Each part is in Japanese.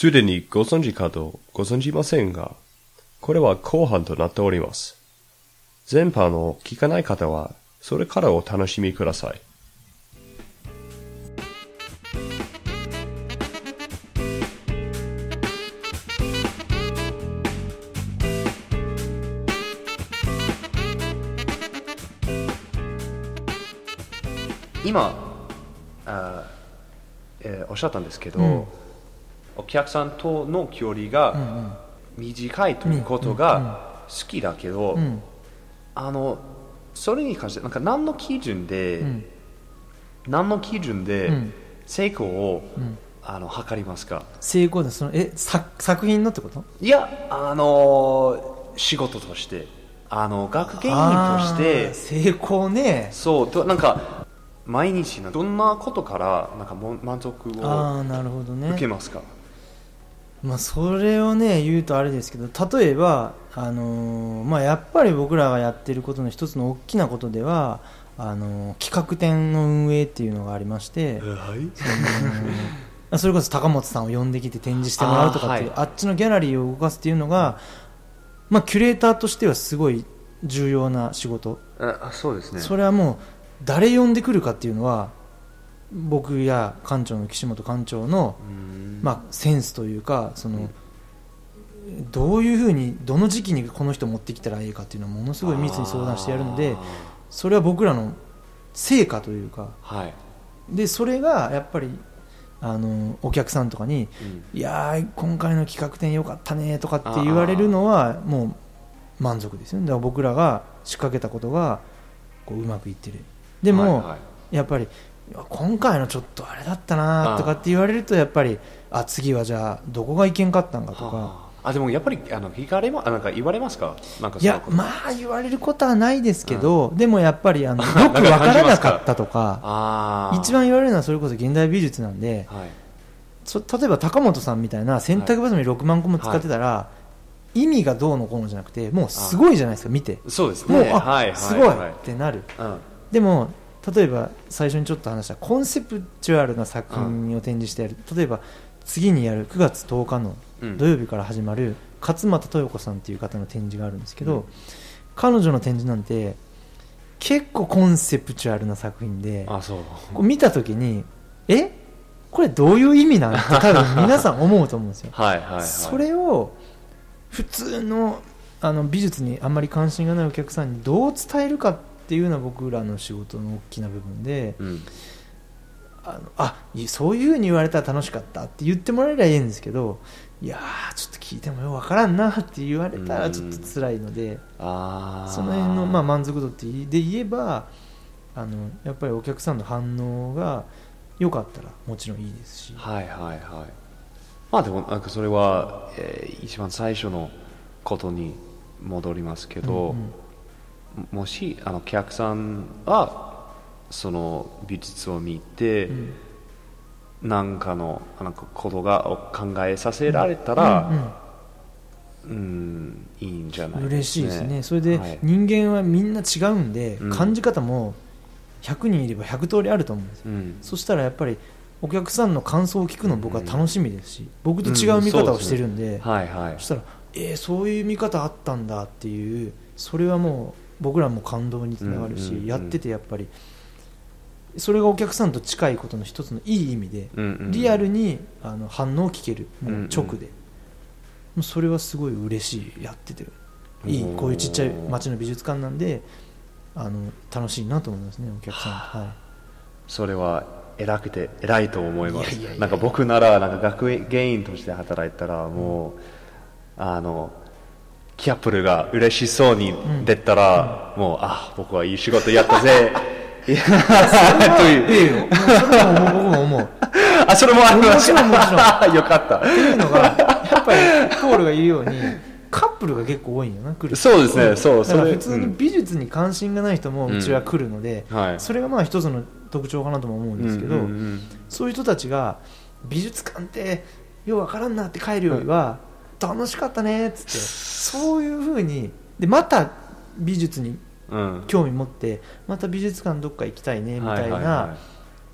すでにご存知かとご存知ませんが、これは後半となっております。前半を聞かない方は、それからお楽しみください。今あ、えーおっしゃったんですけど、うんお客さんとの距離が短いということが好きだけど、うん。あのそれに関してなんか何の基準で、ん。何の基準でうん。成功を、ん。あの測りますか？成功でそのえ作作品のってこと？いやあの仕事としてあの学芸員として成功ね。そうとなんか毎日のどんなことからなんかも満足をああなるほどね。受けますか、まあ、それをね言うとあれですけど例えば、あのーまあ、やっぱり僕らがやってることの一つの大きなことではあのー企画展の運営っていうのがありまして、はい？その それこそ高本さんを呼んできて展示してもらうとかっていうあ,、はい。っちのギャラリーを動かすっていうのが、まあ、キュレーターとしてはすごい重要な仕事、あそうですね。それはもう誰呼んでくるかっていうのは僕や館長の岸本館長のうんまあ、センスというかその、どういうふうにどの時期にこの人持ってきたらいいかっていうのはものすごい密に相談してやるのでそれは僕らの成果というかはい、でそれがやっぱりあのお客さんとかにうん「いやー今回の企画展良かったね」とかって言われるのはもう満足ですよね。だから僕らが仕掛けたことがこううまくいってる。でも、はいはい。やっぱり今回のちょっとあれだったなとかって言われるとやっぱりあ次はじゃあどこがいけんかったんかとか。あー。あでもやっぱりあの聞かれまあなんか言われますか？なんかいやまあ言われることはないですけど、でもやっぱりあの よくわからなかったとか。一番言われるのはそれこそ現代美術なんではい。そ例えば高本さんみたいな洗濯バサミ6万個も使ってたら、意味がどうのこうのじゃなくてもうすごいじゃないですか見て。そうですもう、ねあ、はいはいすごいはい。ってなる。うん。でも例えば最初にちょっと話したコンセプチュアルな作品を展示してやる、例えば次にやる9月10日のうん。土曜日から始まる勝俣豊子さんっていう方の展示があるんですけど、うん。彼女の展示なんて結構コンセプチュアルな作品でこう見た時にえ？これどういう意味なん？って多分 皆さん思うと思うんですよ。はいはいはい。それを普通のあの美術にあんまり関心がないお客さんにどう伝えるかっていうのは僕らの仕事の大きな部分でうんあのあいそういうふうに言われたら楽しかったって言ってもらえればいいんですけどいやーちょっと聞いてもよくわからんなって言われたらちょっと辛いのであー。その辺のまあ満足度ってで言えばあのやっぱりお客さんの反応が良かったらもちろんいいですし。はいはいはい。まあでもなんかそれは、えー一番最初のことに戻りますけど、うんうん。もしあのお客さんはその美術を見て、うん。なんかのなんかことがを考えさせられたら、うんうんうん。いいんじゃない嬉しいですね。それではい人間はみんな違うんで、うん。感じ方も100人いれば100通りあると思うんですよ。うん。そしたらやっぱりお客さんの感想を聞くの僕は楽しみですし、僕と違う見方をしてるんで,、はいはい。そしたらえー、そういう見方あったんだっていうそれはもう僕らも感動につながるし、うんうんうん。やっててやっぱりそれがお客さんと近いことの一つのいい意味で、うんうん。リアルにあの反応を聞けるもううんうん。直で、もうそれはすごい嬉しいやってていいこういうちっちゃい町の美術館なんであの楽しいなと思いますねお客さん。はそれは偉くて偉いと思います。なんか僕ならなんか学芸員として働いたらもう、あのキャップルが嬉しそうに出たら、もうあ僕はいい仕事やったぜいやとい、いうええよ。それはもう僕も思う。あそれもありますもちろんもちろよかった。っていうのがやっぱりポールが言うようにカップルが結構多いんよな来るそうですねそうそれ普通に美術に関心がない人もうちは来るので、はい。それがまあ一つの特徴かなとも思うんですけど、うんうんうん。そういう人たちが美術館ってようわからんなって帰るよりは、楽しかったねっつってそういうふうにでまた美術にうん興味持ってまた美術館どっか行きたいねみたいな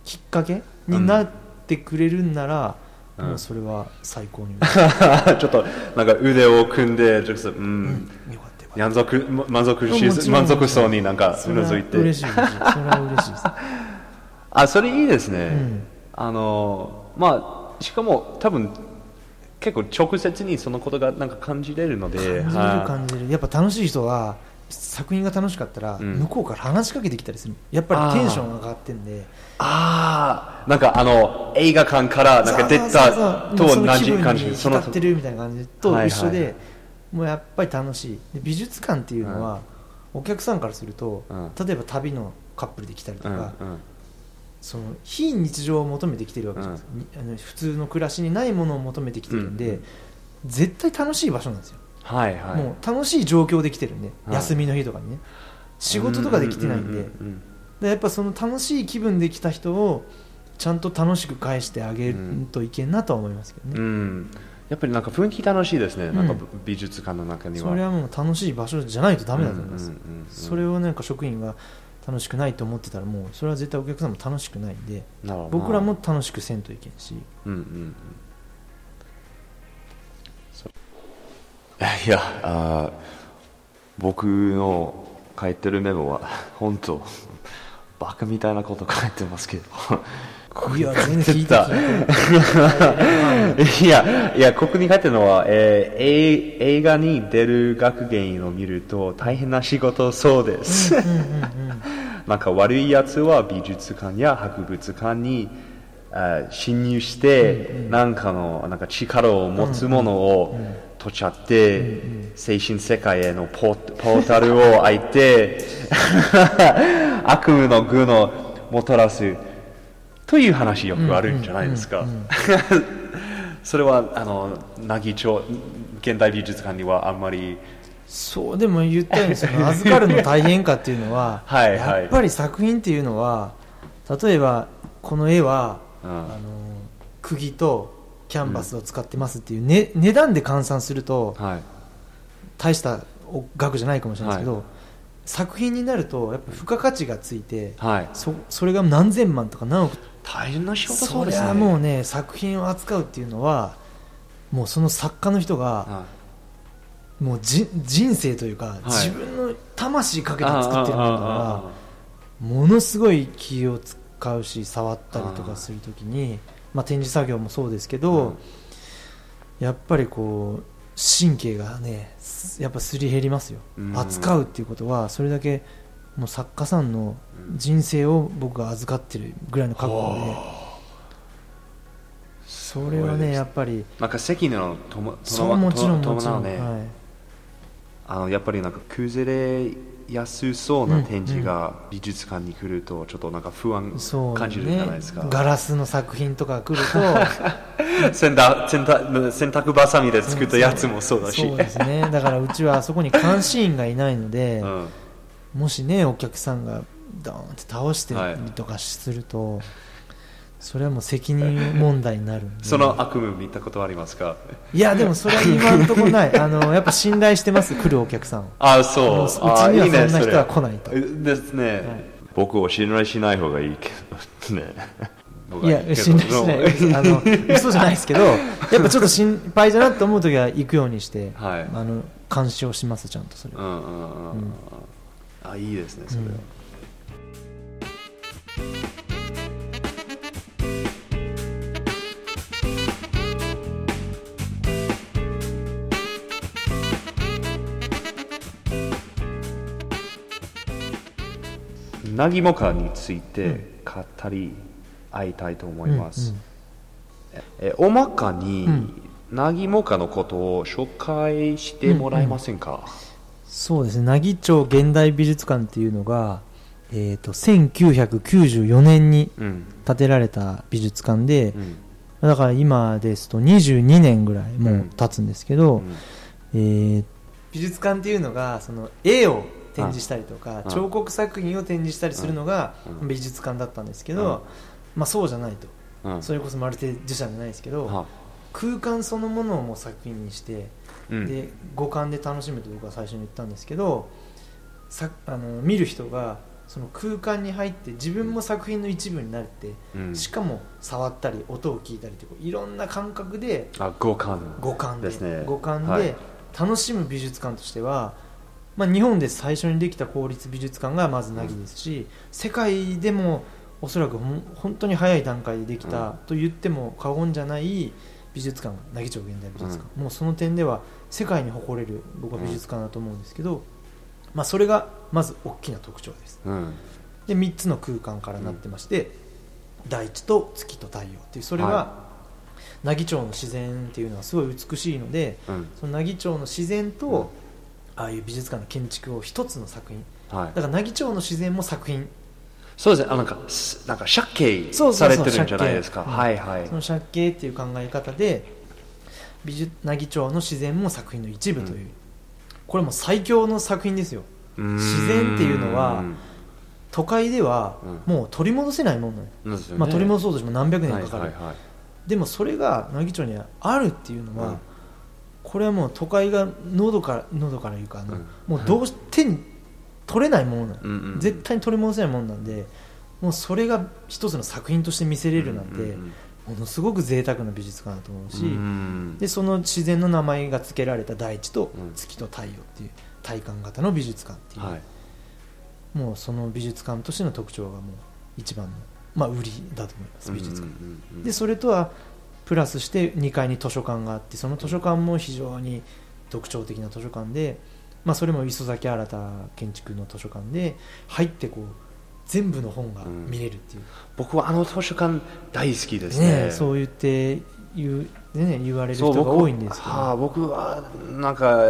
きっかけになってくれるんなら、うん。もうそれは最高に。ちょっとなんか腕を組んでちょっとうん。よかったよかった。満足満足し満足そうになんかそうなずいて。嬉しいそれは嬉しいです。あそれいいですね、ん。あのまあしかも多分結構直接にそのことがなんか感じれるので感じるはい。感じる。やっぱ楽しい人は作品が楽しかったらうん。向こうから話しかけてきたりする。やっぱりテンションが上がってんで。ああなんかあの映画館からなんか出たと同じ感じ。その浸ってるみたいな感じと一緒で、はいはい。もうやっぱり楽しい。で美術館っていうのは、お客さんからすると、うん。例えば旅のカップルで来たりとか、うんうん。その非日常を求めてきてるわけじゃないですか、にあの普通の暮らしにないものを求めてきてるんで、うん。絶対楽しい場所なんですよ、はいはい。もう楽しい状況で来てるんで、はい。休みの日とかにね。仕事とかで来てないんで、ううんでやっぱその楽しい気分で来た人をちゃんと楽しく返してあげるといけんなとは思いますけどね、うん。うんやっぱりなんか雰囲気楽しいですね、ん。なんか美術館の中には。それはもう楽しい場所じゃないとダメだと思います、うんうんうんうん。それをなんか職員が楽しくないと思ってたらもうそれは絶対お客さんも楽しくないんで僕らも楽しくせんといけんし。うんうんうんいや。あー僕の書いてるメモは本当バカみたいなこと書いてますけど。いや全然聞いて聞い。やいやここに書いてるのは、えーえ映画に出る学芸員を見ると大変な仕事そうです、なんか悪いやつは美術館や博物館にあ侵入して、なんかのなんか力を持つものを取っちゃって、精神世界へのポーポータルを開いて 悪夢の具のもたらすという話よくあるんじゃないですか。それはあの凪町現代美術館にはあんまり。そうでも言ったようにその預かるの大変かっていうのは はいはい。やっぱり作品っていうのは例えばこの絵は、うん。あの釘とキャンバスを使ってますっていう、ね値段で換算するとはい。大したお額じゃないかもしれないですけど、は作品になるとやっぱ付加価値がついてはい。そそれが何千万とか何億大変な仕事そそうれですね。はもうね作品を扱うっていうのはもうその作家の人がはもうじ人生というか、い。自分の魂かいけて作ってるんだからものすごい気を使うし触ったりとかするときにまあ、展示作業もそうですけど、うん。やっぱりこう神経がねすやっぱすり減りますよ、うん。扱うっていうことはそれだけもう作家さんの人生を僕が預かってるぐらいの覚悟で、それはねやっぱりなんか関根のともそうもちろんもちろん、ね、はい、あのやっぱりなんか崩れやすそうな展示が美術館に来るとちょっとなんか不安そう感じるじゃないですか、ガラスの作品とか来ると。洗濯洗濯洗濯ばさみで作ったやつもそうだし、そうですね。だからうちはあそこに監視員がいないので、うん。もしねお客さんがドーンって倒してたりとかすると、それはもう責任問題になるその悪夢見たことありますか？いやでもそれは今のところない。あのやっぱ信頼してます来るお客さんを。あそう。うちにあはいいねそんな人はれ来ないと。ですね、僕を信頼しない方がいいけどね。いや信頼しない。あの嘘じゃないですけど やっぱちょっと心配だなと思う時は行くようにして、はい。あの監視をしますちゃんとそれは、うんうんうんうん、あいいですねそれは、ナギモカについて語り合いたいと思います、うんうん。え大まかに、うん。ナギモカのことを紹介してもらえませんか、そうですね。奈義町現代美術館っていうのが、えー、と1994年にうん。建てられた美術館でう、ん。だから今ですと22年ぐらいもう経つんですけど、うん。えー美術館っていうのがその絵を展示したりとかあ彫刻作品を展示したりするのがうん。美術館だったんですけど、まあ、そうじゃないと。うん。それこそマルテ受賞じゃないですけどは空間そのものをもう作品にしてうん。で五感で楽しむと僕は最初に言ったんですけどさあの見る人がその空間に入って自分も作品の一部になるって、うん。しかも触ったり音を聞いたりっていろんな感覚であ五感。五感でね。五感はい。で楽しむ美術館としては、まあ、日本で最初にできた公立美術館がまず凪ですし、世界でもおそらく本当に早い段階でできたと言っても過言じゃない美術館が凪町現代美術館、もうその点では世界に誇れる僕は美術館だと思うんですけど、まあ、それがまず大きな特徴です。うん。で3つの空間からなってまして、大地と月と太陽っていうそれが、は奈義町の自然っていうのはすごい美しいのでうん。その奈義町の自然と、うんああいう美術館の建築を一つの作品。はい。だから奈義町の自然も作品。そうですね。あなんかすなんか借景されてるんじゃないですか。はいはいその借景っていう考え方で美術奈義町の自然も作品の一部という、うん。これも最強の作品ですよ。自然っていうのは都会ではうもう取り戻せないものね。まあ、取り戻そうとしても何百年かかる、はいはいはい。でもそれが奈義町にはあるっていうのは、うんこれはもう都会が喉から喉からいうかあの、うん。もうどうし手に取れないものなの、うんうん絶対に取り戻せないものなんでもうそれが一つの作品として見せれるなんて、うんうんものすごく贅沢な美術館だと思うし、うんうんでその自然の名前が付けられた大地とうん。月と太陽っていう体感型の美術館っていう、はい。もうその美術館としての特徴がもう一番の、まあ、売りだと思います美術館、うんうんうん。でそれとはプラスして2階に図書館があってその図書館も非常に特徴的な図書館で、まあ、それも磯崎新建築の図書館で入ってこう全部の本が見れるっていう、僕はあの図書館大好きですね。ねそう言って言う、ね、言われる人が多いんですけど、はあ、僕はなんか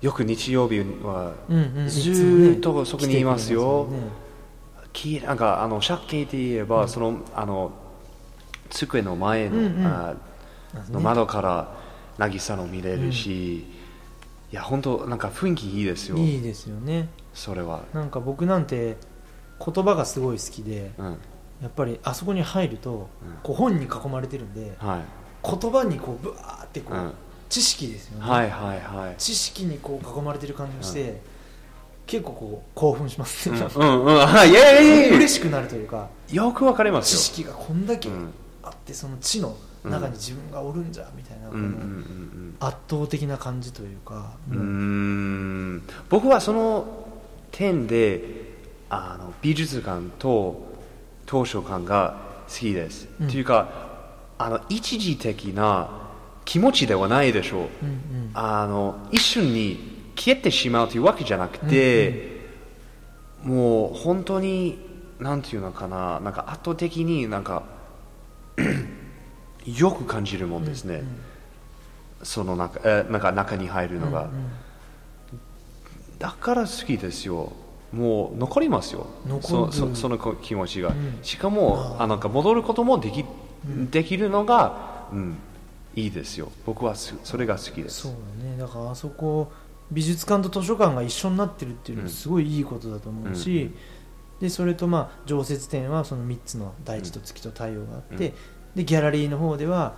よく日曜日はずーっとそこにいますよ。来てくれきなんかあの借景って言えば、そのあの机の前の,、うんうん。あの窓から渚の見れるし、いや本当なんか雰囲気いいですよ。いいですよね。それは、なんか僕なんて言葉がすごい好きでうん。やっぱりあそこに入ると、うん。こう本に囲まれてるんではい。言葉にこうブワーってこう、うん。知識ですよね、はいはいはい。知識にこう囲まれてる感じがして、結構こう興奮しますね、うんうんうん。はいいやいやいや。嬉しくなるというかよくわかりますよ。知識がこんだけってその知の中に自分がおるんじゃみたいな、うんうんうん圧倒的な感じというか、うん。僕はその点であの美術館と図書館が好きです、うん。というかあの一時的な気持ちではないでしょう、うんうん。あの一瞬に消えてしまうというわけじゃなくて、もう本当になんていうのかななんか圧倒的になんか よく感じるもんですね、うんうん。その中えなんか中に入るのが、うんうんだから好きですよ。もう残りますよ。そそその気持ちが、うん。しかもあ。なんか戻ることもでき,、できるのが、うん、いいですよ。僕はすそれが好きです。そうだね。だからあそこ美術館と図書館が一緒になってるっていうのはすごいいいことだと思うし、うんでそれとまあ常設展はその3つの大地と月と太陽があって、でギャラリーの方では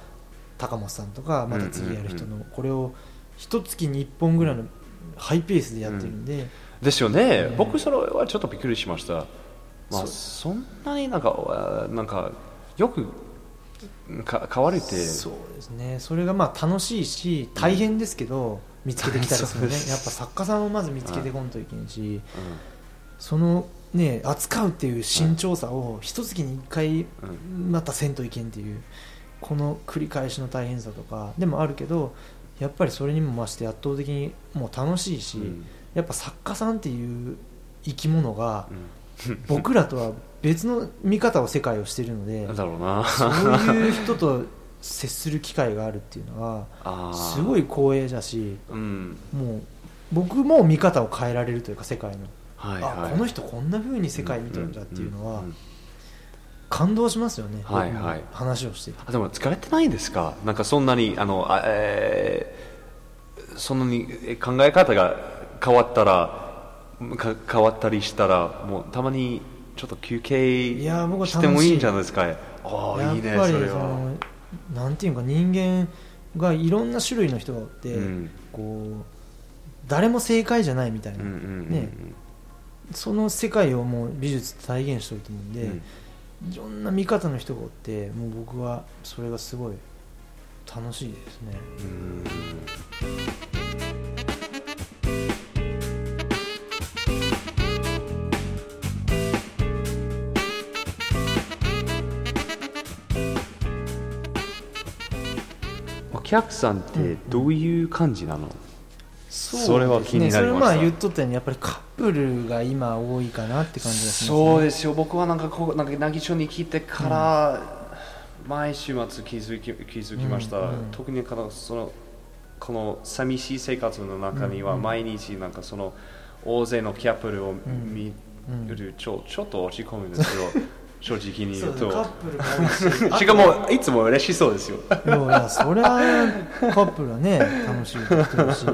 高松さんとかまた次やる人のこれを一月に1本ぐらいのハイペースでやってるんで、ですよね、ね。僕それはちょっとびっくりしました、まあ、そんなになんかあなんかよくか変われて。そうですね。それがまあ楽しいし大変ですけど、見つけてきたりするね。やっぱ作家さんをまず見つけてこんといけんし、そのね扱うっていう慎重さを一月に一回またせんといけんっていうこの繰り返しの大変さとかでもあるけどやっぱりそれにも増して圧倒的にもう楽しいし、うん。うんやっぱ作家さんっていう生き物がうん。僕らとは別の見方を世界をしてるのでなん だろうな。そういう人と接する機会があるっていうのはすごい光栄だしうん。もう僕も見方を変えられるというか世界の、はいはい。あこの人こんな風に世界見てるんだっていうのは感動しますよね、はいはい。話をしてあでも疲れてないんですか？なんかそんなにあのあ、えーそんなにえ考え方が変わったらか変わったりしたらもうたまにちょっと休憩いや僕は楽してもいいんじゃないですか？ああいいねやっぱりそれは。なんていうか人間がいろんな種類の人がおって、うん。こう誰も正解じゃないみたいな、うんうんうんうん。ねその世界をもう美術で体現してると思うんで、うん。いろんな見方の人がおってもう僕はそれがすごい楽しいですね。うんお客さんってどういう感じなの、それは気になりました。それまあ言っとったようにやっぱりカップルが今多いかなって感じがします、ね、そうですよ。僕はなんかこうなんか凪町に来てから、毎週末気づき気づきました、うんうん特にこのそのこの寂しい生活の中には毎日なんかその大勢のキャップルを見うん。るちょちょっと落ち込むんですよ。正直に言うと。カップルがし。しかもいつも嬉しそうですよ。いやいやそりゃカップルはね楽しいとしてるし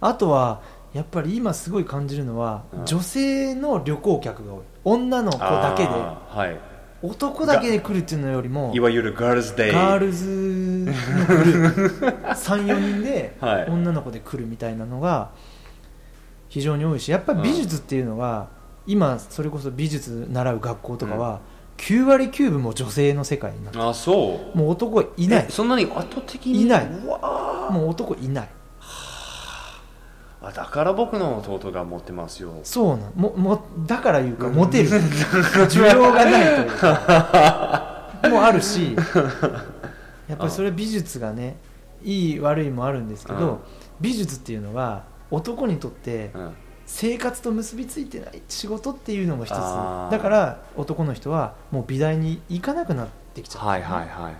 あとはやっぱり今すごい感じるのは、うん。女性の旅行客が多い。女の子だけで。あーはい。男だけで来るっていうのよりもいわゆるガールズデイガールズのグループ。34人ではい。女の子で来るみたいなのが非常に多いしやっぱり美術っていうのは今それこそ美術習う学校とかは9割9分も女性の世界になってる。あそう。もう男いない。えそんなに圧倒的に？いない。うわもう男いないあだから僕の弟が持ってますよ。そうなんももだから言うかモテる。需要がないというか。もあるし。やっぱりそれ美術がねいい悪いもあるんですけど、うん。美術っていうのは男にとってうん。生活と結びついてない仕事っていうのも一つ。だから男の人はもう美大に行かなくなってきちゃう、はいはいはい。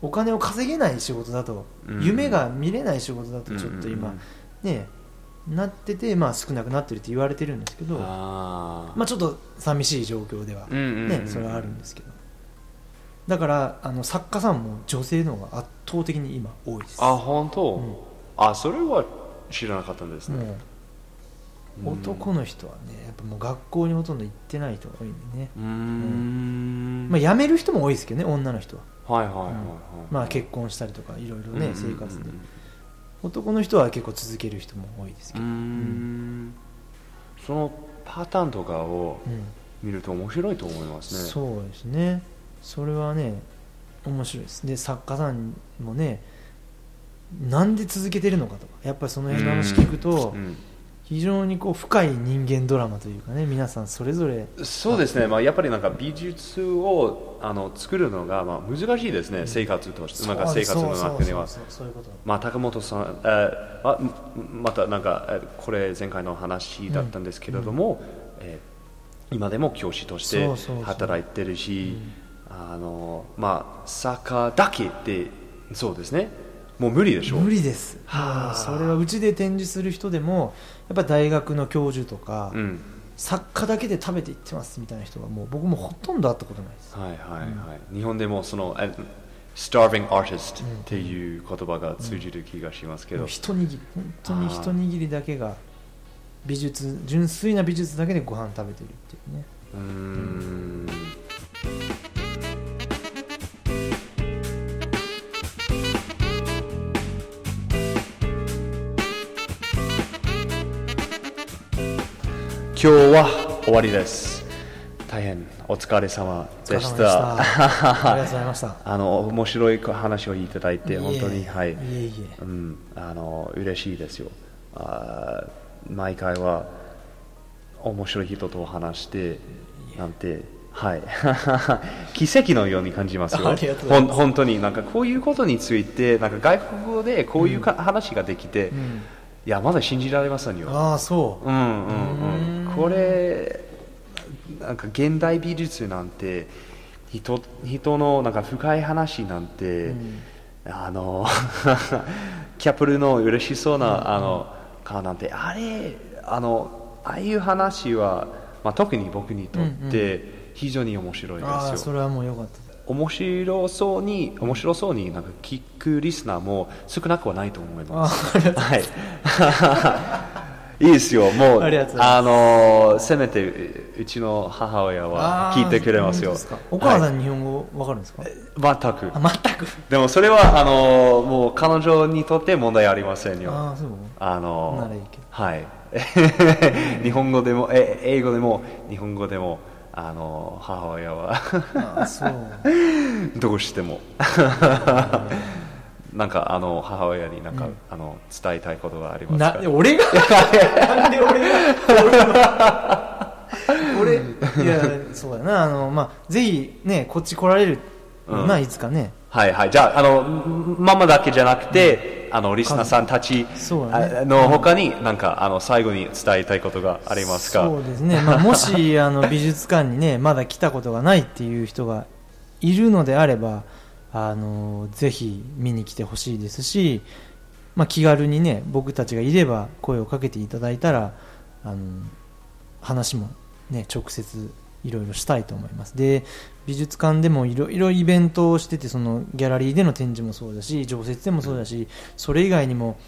お金を稼げない仕事だと、うん。夢が見れない仕事だとちょっと今、ねなってて、まあ、少なくなってるって言われてるんですけどあまあ、ちょっと寂しい状況では、うんうんうんね、それはあるんですけど。だからあの作家さんも女性の方が圧倒的に今多いです。あ本当、うん。あそれは知らなかったんですね。もう男の人はねやっぱもう学校にほとんど行ってない人が多いんでね、うーん。まあ、辞める人も多いですけどね女の人は、はいはいはいはい、まあ、結婚したりとかいろいろね、生活でうん男の人は結構続ける人も多いですけど、ん。そのパターンとかをうん見ると面白いと思いますね。そうですね。それはね面白いです。で作家さんもねなんで続けてるのかとかやっぱりその辺の話聞くとうん非常にこう深い人間ドラマというかね皆さんそれぞれ。そうですね、まあ、やっぱりなんか美術をあの作るのがまあ難しいですね、生活として、なんか生活の中では。高本さん、えーあんまたなんか、えーこれ前回の話だったんですけれども、えー今でも教師として働いてるし、あのまあ、サッカーだけってそうですね、もう無理でしょ。無理です。はそれはうちで展示する人でもやっぱり大学の教授とか、うん、作家だけで食べていってますみたいな人はもう僕もほとんど会ったことないです。はいはいはい、日本でもその、え starving artist っていう言葉が通じる気がしますけど、もう一握り本当に一握りだけが美術純粋な美術だけでご飯食べてるっていうね。うーん今日は終わりです。大変お疲れ様でした。たありがとうございました。あの面白い話をいただいて本当にはい。いえいえ。うん、あの嬉しいですよ。あー毎回は面白い人と話してなんてはい。奇跡のように感じますよ。ほん本当になんかこういうことについてなんか外国語でこういうか、話ができて、うん。いやまだ信じられませんよ。ああそう。うんうんうんこれなんか現代美術なんて人人のなんか深い話なんて、うん。あの キャップルの嬉しそうな、あの顔なんてあれあのああいう話は、まあ、特に僕にとって非常に面白いですよ、ああそれはもうよかった。面白そうに面白そうになんか聞くリスナーも少なくはないと思います。はい。いいですよ、もう、あのーせめてううちの母親は聞いてくれますよ。お母さん、ん日本語わかるんですか、全く。あ全く。でもそれは、あのーもう彼女にとって問題ありませんよ。ああそう。あのはい。日本語でもえ英語でも日本語でもあの母親は。どうしてもなんかあの母親になんか、うん。あの伝えたいことがありますなか俺が？なんで俺が？俺いやそうだな。あの、まあ、ぜひねこっち来られるな、うん。いつかね？はいはい。じゃああのママだけじゃなくて、あのリスナーさんたちの他になんかあの最後に伝えたいことがありますか？そうですね、まあ、もしあの美術館にねまだ来たことがないっていう人がいるのであればあのぜひ見に来てほしいですし、まあ、気軽にね僕たちがいれば声をかけていただいたらあの話もね直接いろいろしたいと思います。で美術館でもいろいろイベントをしててそのギャラリーでの展示もそうだし常設でもそうだしそれ以外にも、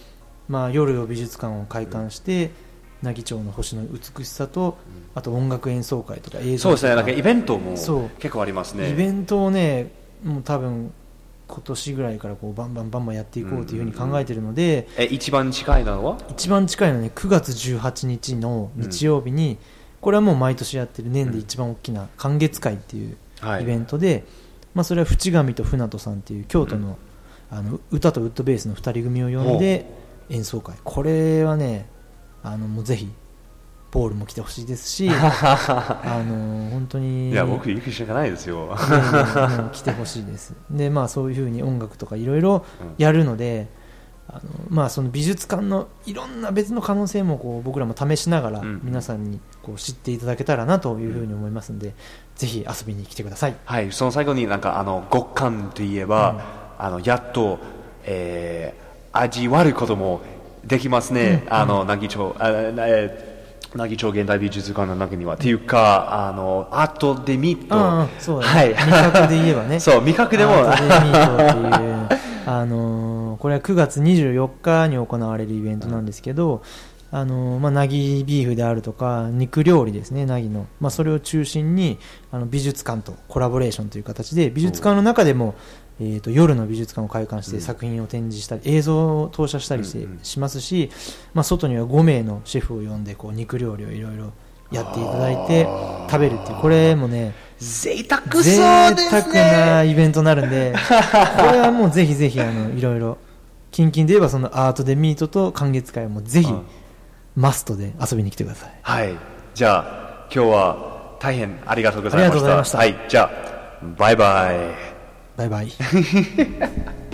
まあ、夜を美術館を開館して奈義町の星の美しさとあと音楽演奏会とか映像とかそうですね。なんかイベントも結構ありますね。イベントをねもう多分今年ぐらいからこうバンバンバンバンやっていこうというふうに考えてるので、え一番近いのは？一番近いのはね9月18日の日曜日に、これはもう毎年やってる年で一番大きな寒月会っていうはい。イベントで、まあ、それは淵上と船戸さんっていう京都の,、あの歌とウッドベースの2人組を呼んで演奏会。これはねあのもうぜひポールも来てほしいですし あの本当にいや僕行くしかないですよ。来てほしいです。でまあそういうふうに音楽とかいろいろやるので、あのまあその美術館のいろんな別の可能性もこう僕らも試しながらうん。皆さんにこう知っていただけたらなというふうに思いますので、ぜひ遊びに来てください。はい、その最後になんかあの極寒といえば、あのやっと、えー味わることもできますね、あの奈義町あ、えー奈義町現代美術館の中には、っていうかあのアートデミット、ああそうだね、はい、味覚で言えばね。そう味覚でも。アートデミートっていう、あのーこれは9月24日に行われるイベントなんですけど、あのーまあ、なぎビーフであるとか肉料理ですねなぎの、まあ、それを中心にあの美術館とコラボレーションという形で美術館の中でも、えー、と夜の美術館を開館して作品を展示したり、映像を投写したりして、しますし、まあ、外には5名のシェフを呼んでこう肉料理をいろいろやっていただいて食べるっていうこれもね贅沢贅そうです沢ねなイベントになるんで、これはもうぜひぜひあのいろいろ、キンキンで言えばそのアートでミートと歓月会もぜひうん。マストで遊びに来てください。はい。じゃあ今日は大変ありがとうございました。ありがとうございました。はい。じゃあバイバイバイバイ。